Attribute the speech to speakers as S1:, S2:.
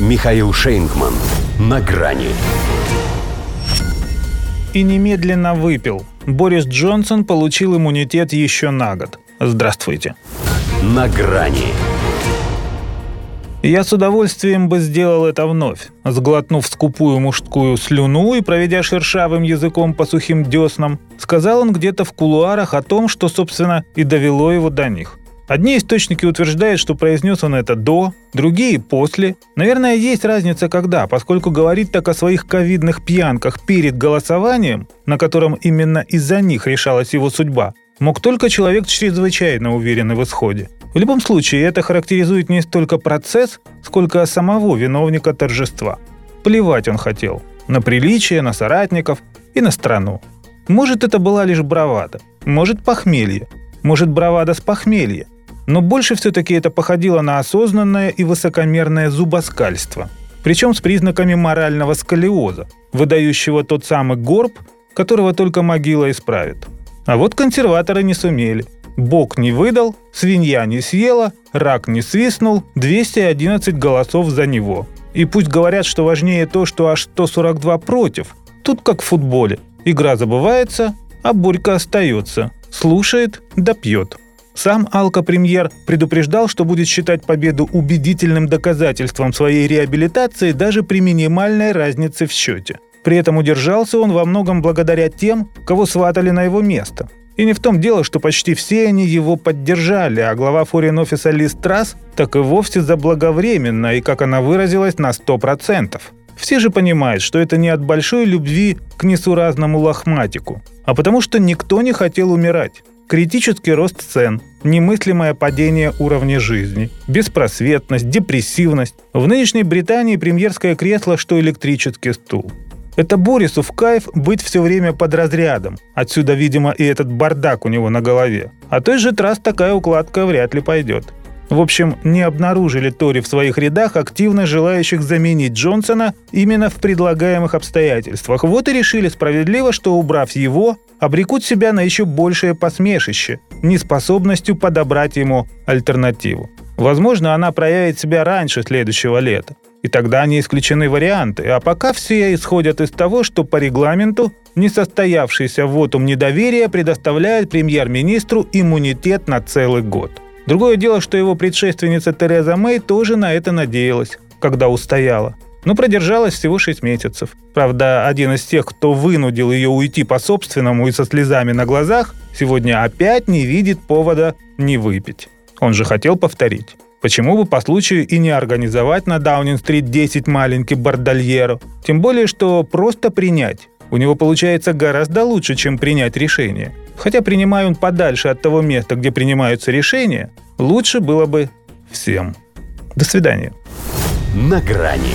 S1: Михаил Шейнгман. На грани.
S2: И немедленно выпил. Борис Джонсон получил иммунитет еще на год. Здравствуйте.
S1: На грани.
S2: Я с удовольствием бы сделал это вновь, сглотнув скупую мужскую слюну и проведя шершавым языком по сухим деснам, сказал он где-то в кулуарах о том, что, собственно, и довело его до них. Одни источники утверждают, что произнес он это до, другие – после. Наверное, есть разница когда, поскольку говорить так о своих ковидных пьянках перед голосованием, на котором именно из-за них решалась его судьба, мог только человек чрезвычайно уверенный в исходе. В любом случае, это характеризует не столько процесс, сколько самого виновника торжества. Плевать он хотел. На приличие, на соратников и на страну. Может, это была лишь бравада. Может, похмелье. Может, бравада с похмелья. Но больше все-таки это походило на осознанное и высокомерное зубоскальство. Причем с признаками морального сколиоза, выдающего тот самый горб, которого только могила исправит. А вот консерваторы не сумели. Бог не выдал, свинья не съела, рак не свистнул, 211 голосов за него. И пусть говорят, что важнее то, что аж 142 против. Тут как в футболе. Игра забывается, а Борька остается. Слушает да пьет. Сам Алка-премьер предупреждал, что будет считать победу убедительным доказательством своей реабилитации даже при минимальной разнице в счете. При этом удержался он во многом благодаря тем, кого сватали на его место. И не в том дело, что почти все они его поддержали, а глава форин-офиса Лиз Трасс так и вовсе заблаговременно и, как она выразилась, на 100%. Все же понимают, что это не от большой любви к несуразному лохматику, а потому что никто не хотел умирать. Критический рост цен, немыслимое падение уровня жизни, беспросветность, депрессивность. В нынешней Британии премьерское кресло, что электрический стул. Это Борису в кайф быть все время под разрядом. Отсюда, видимо, и этот бардак у него на голове. А той же Трасс такая укладка вряд ли пойдет. В общем, не обнаружили Тори в своих рядах активно желающих заменить Джонсона именно в предлагаемых обстоятельствах. Вот и решили справедливо, что убрав его, обрекут себя на еще большее посмешище, неспособностью подобрать ему альтернативу. Возможно, она проявит себя раньше следующего лета. И тогда не исключены варианты. А пока все исходят из того, что по регламенту несостоявшийся вотум недоверия предоставляет премьер-министру иммунитет на целый год. Другое дело, что его предшественница Тереза Мэй тоже на это надеялась, когда устояла. Но продержалась всего 6 месяцев. Правда, один из тех, кто вынудил ее уйти по собственному и со слезами на глазах, сегодня опять не видит повода не выпить. Он же хотел повторить. Почему бы по случаю и не организовать на Даунинг-стрит 10 маленьких бордальеров? Тем более, что просто принять. У него получается гораздо лучше, чем принять решение. Хотя принимая он подальше от того места, где принимаются решения, лучше было бы всем. До свидания.
S1: На грани